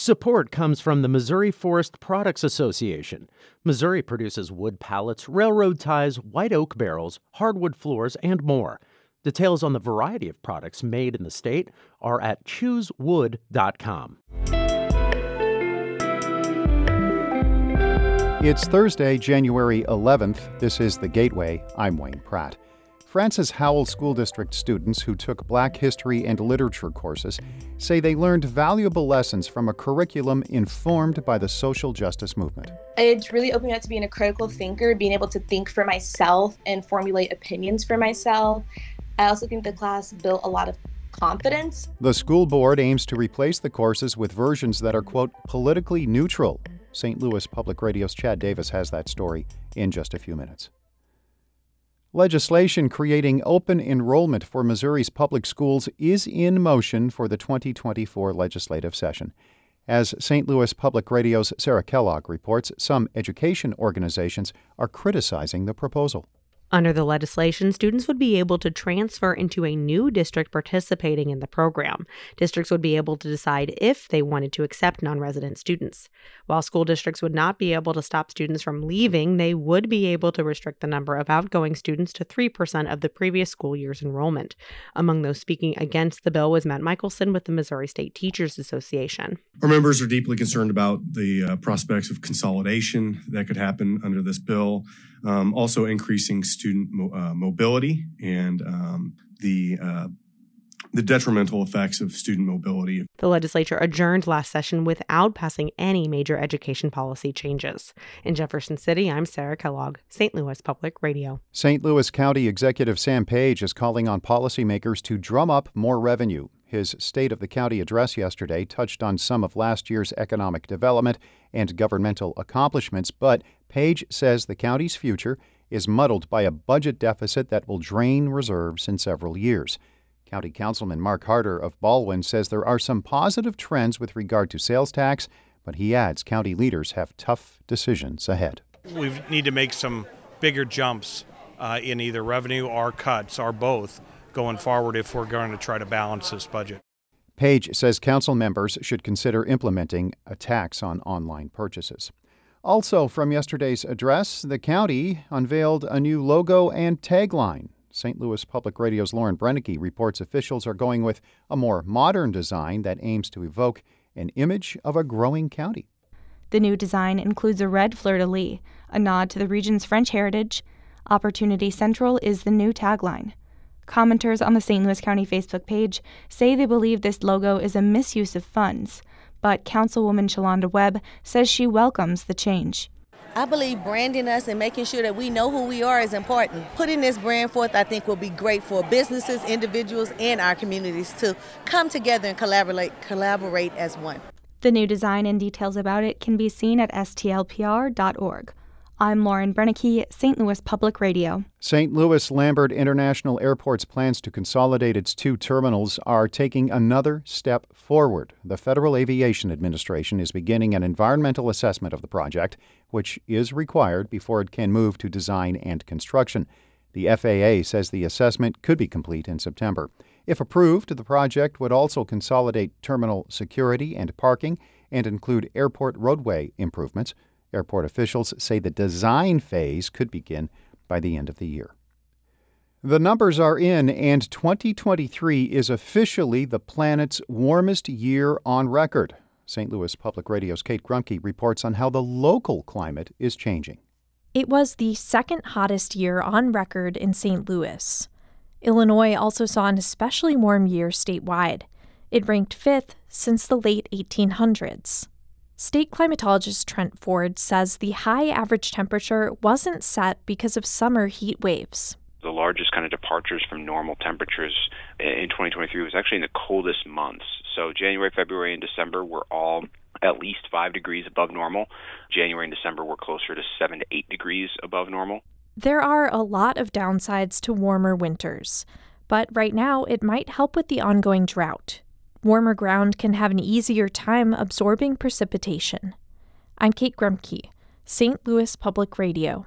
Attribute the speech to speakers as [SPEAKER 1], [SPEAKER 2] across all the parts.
[SPEAKER 1] Support comes from the Missouri Forest Products Association. Missouri produces wood pallets, railroad ties, white oak barrels, hardwood floors, and more. Details on the variety of products made in the state are at choosewood.com.
[SPEAKER 2] It's Thursday, January 11th. This is The Gateway. I'm Wayne Pratt. Francis Howell School District students who took Black History and Literature courses say they learned valuable lessons from a curriculum informed by the social justice movement.
[SPEAKER 3] It's really opened up to being a critical thinker, being able to think for myself and formulate opinions for myself. I also think the class built a lot of confidence.
[SPEAKER 2] The school board aims to replace the courses with versions that are, quote, politically neutral. St. Louis Public Radio's Chad Davis has that story in just a few minutes. Legislation creating open enrollment for Missouri's public schools is in motion for the 2024 legislative session. As St. Louis Public Radio's Sarah Kellogg reports, some education organizations are criticizing the proposal.
[SPEAKER 4] Under the legislation, students would be able to transfer into a new district participating in the program. Districts would be able to decide if they wanted to accept non resident students. While school districts would not be able to stop students from leaving, they would be able to restrict the number of outgoing students to 3% of the previous school year's enrollment. Among those speaking against the bill was Matt Michelson with the Missouri State Teachers Association.
[SPEAKER 5] Our members are deeply concerned about the uh, prospects of consolidation that could happen under this bill, um, also increasing mo- uh, mobility and um, the uh, the detrimental effects of student mobility.
[SPEAKER 4] The legislature adjourned last session without passing any major education policy changes. In Jefferson City, I'm Sarah Kellogg, St. Louis Public Radio.
[SPEAKER 2] St. Louis County Executive Sam Page is calling on policymakers to drum up more revenue. His State of the County address yesterday touched on some of last year's economic development and governmental accomplishments, but Page says the county's future is muddled by a budget deficit that will drain reserves in several years. County Councilman Mark Harder of Ballwin says there are some positive trends with regard to sales tax, but he adds county leaders have tough decisions ahead.
[SPEAKER 6] We need to make some bigger jumps uh, in either revenue or cuts or both going forward if we're going to try to balance this budget.
[SPEAKER 2] Page says council members should consider implementing a tax on online purchases. Also, from yesterday's address, the county unveiled a new logo and tagline. St. Louis Public Radio's Lauren Brennecke reports officials are going with a more modern design that aims to evoke an image of a growing county.
[SPEAKER 7] The new design includes a red fleur de lis, a nod to the region's French heritage. Opportunity Central is the new tagline. Commenters on the St. Louis County Facebook page say they believe this logo is a misuse of funds but Councilwoman Shalonda Webb says she welcomes the change.
[SPEAKER 8] I believe branding us and making sure that we know who we are is important. Putting this brand forth, I think, will be great for businesses, individuals, and our communities to come together and collaborate, collaborate as one.
[SPEAKER 7] The new design and details about it can be seen at stlpr.org. I'm Lauren Brennecke, St. Louis Public Radio.
[SPEAKER 2] St. Louis Lambert International Airport's plans to consolidate its two terminals are taking another step forward. The Federal Aviation Administration is beginning an environmental assessment of the project, which is required before it can move to design and construction. The FAA says the assessment could be complete in September. If approved, the project would also consolidate terminal security and parking and include airport roadway improvements. Airport officials say the design phase could begin by the end of the year. The numbers are in, and 2023 is officially the planet's warmest year on record. St. Louis Public Radio's Kate Grumke reports on how the local climate is changing.
[SPEAKER 9] It was the second hottest year on record in St. Louis. Illinois also saw an especially warm year statewide. It ranked fifth since the late 1800s. State climatologist Trent Ford says the high average temperature wasn't set because of summer heat waves.
[SPEAKER 10] The largest kind of departures from normal temperatures in 2023 was actually in the coldest months. So January, February, and December were all at least five degrees above normal. January and December were closer to seven to eight degrees above normal.
[SPEAKER 9] There are a lot of downsides to warmer winters, but right now it might help with the ongoing drought. Warmer ground can have an easier time absorbing precipitation. I'm Kate Grumke, St. Louis Public Radio.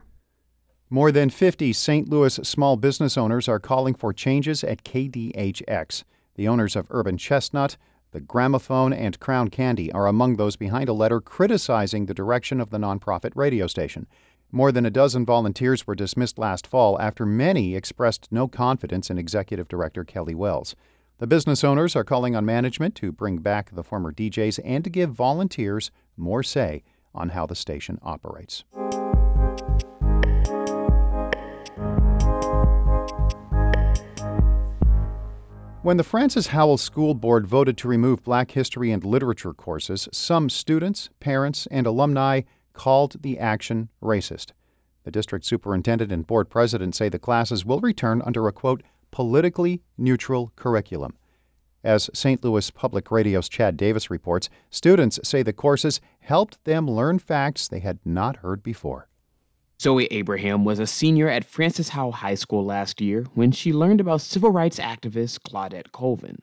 [SPEAKER 2] More than 50 St. Louis small business owners are calling for changes at KDHX. The owners of Urban Chestnut, The Gramophone and Crown Candy are among those behind a letter criticizing the direction of the nonprofit radio station. More than a dozen volunteers were dismissed last fall after many expressed no confidence in Executive Director Kelly Wells. The business owners are calling on management to bring back the former DJs and to give volunteers more say on how the station operates. When the Francis Howell School Board voted to remove Black History and Literature courses, some students, parents, and alumni called the action racist. The district superintendent and board president say the classes will return under a quote, politically neutral curriculum. As St. Louis Public Radio's Chad Davis reports, students say the courses helped them learn facts they had not heard before.
[SPEAKER 11] Zoe Abraham was a senior at Francis Howell High School last year when she learned about civil rights activist Claudette Colvin.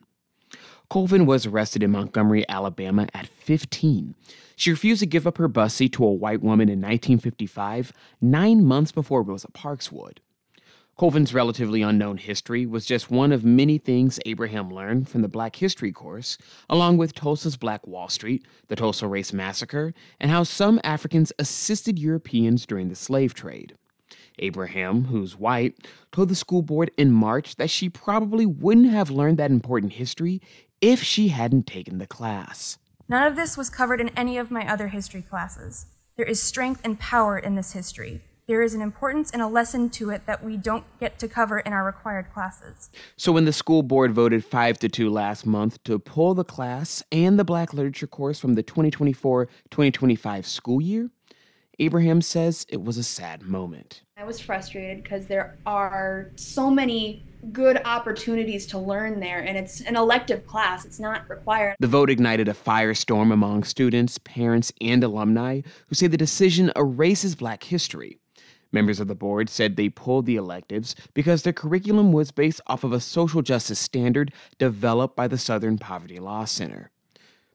[SPEAKER 11] Colvin was arrested in Montgomery, Alabama at 15. She refused to give up her bus seat to a white woman in 1955, nine months before Rosa Parks would. Colvin's relatively unknown history was just one of many things Abraham learned from the Black History course, along with Tulsa's Black Wall Street, the Tulsa Race Massacre, and how some Africans assisted Europeans during the slave trade. Abraham, who's white, told the school board in March that she probably wouldn't have learned that important history if she hadn't taken the class.
[SPEAKER 12] None of this was covered in any of my other history classes. There is strength and power in this history there is an importance and a lesson to it that we don't get to cover in our required classes.
[SPEAKER 11] So, when the school board voted 5 to 2 last month to pull the class and the Black Literature course from the 2024 2025 school year, Abraham says it was a sad moment.
[SPEAKER 13] I was frustrated because there are so many good opportunities to learn there, and it's an elective class, it's not required.
[SPEAKER 11] The vote ignited a firestorm among students, parents, and alumni who say the decision erases black history. Members of the board said they pulled the electives because their curriculum was based off of a social justice standard developed by the Southern Poverty Law Center.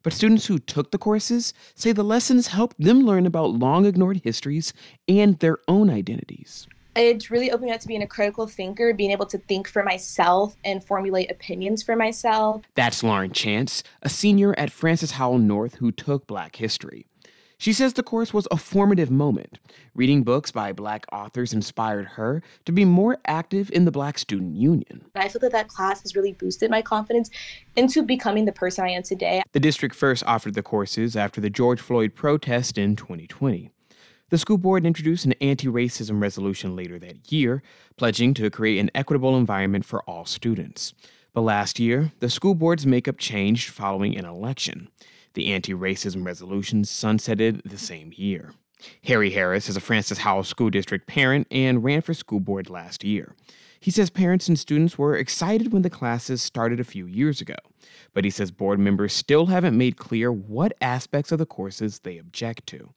[SPEAKER 11] But students who took the courses say the lessons helped them learn about long ignored histories and their own identities.
[SPEAKER 3] it's really opened me up to being a critical thinker, being able to think for myself and formulate opinions for myself.
[SPEAKER 11] That's Lauren Chance, a senior at Francis Howell North who took Black History. She says the course was a formative moment. Reading books by Black authors inspired her to be more active in the Black Student Union.
[SPEAKER 3] I feel that that class has really boosted my confidence into becoming the person I am today.
[SPEAKER 11] The district first offered the courses after the George Floyd protest in 2020. The school board introduced an anti racism resolution later that year, pledging to create an equitable environment for all students. But last year, the school board's makeup changed following an election. The anti racism resolution sunsetted the same year. Harry Harris is a Francis Howell School District parent and ran for school board last year. He says parents and students were excited when the classes started a few years ago, but he says board members still haven't made clear what aspects of the courses they object to.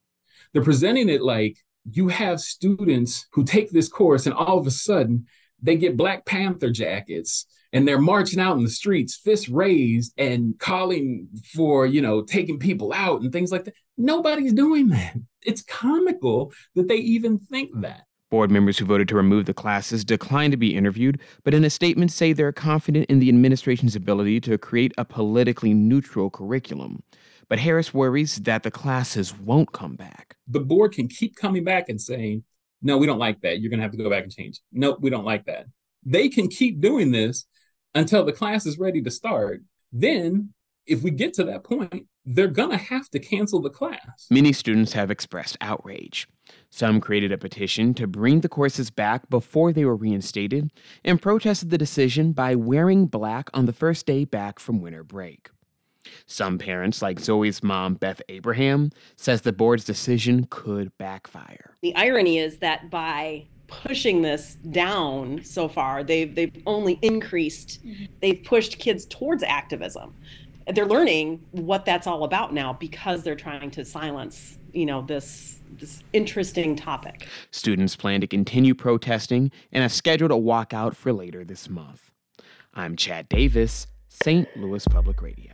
[SPEAKER 14] They're presenting it like you have students who take this course and all of a sudden they get Black Panther jackets and they're marching out in the streets, fists raised and calling for, you know, taking people out and things like that. Nobody's doing that. It's comical that they even think that.
[SPEAKER 11] Board members who voted to remove the classes declined to be interviewed, but in a statement say they're confident in the administration's ability to create a politically neutral curriculum. But Harris worries that the classes won't come back.
[SPEAKER 14] The board can keep coming back and saying, no, we don't like that. You're going to have to go back and change. Nope, we don't like that. They can keep doing this until the class is ready to start. Then, if we get to that point, they're going to have to cancel the class.
[SPEAKER 11] Many students have expressed outrage. Some created a petition to bring the courses back before they were reinstated and protested the decision by wearing black on the first day back from winter break. Some parents, like Zoe's mom, Beth Abraham, says the board's decision could backfire.
[SPEAKER 15] The irony is that by pushing this down so far. They've they've only increased. Mm-hmm. They've pushed kids towards activism. They're learning what that's all about now because they're trying to silence, you know, this this interesting topic.
[SPEAKER 11] Students plan to continue protesting and have scheduled a walkout for later this month. I'm Chad Davis, St. Louis Public Radio.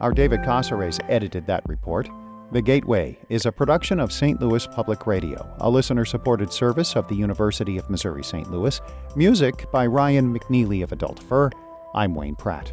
[SPEAKER 2] Our David Casares edited that report. The Gateway is a production of St. Louis Public Radio, a listener supported service of the University of Missouri St. Louis. Music by Ryan McNeely of Adult Fur. I'm Wayne Pratt.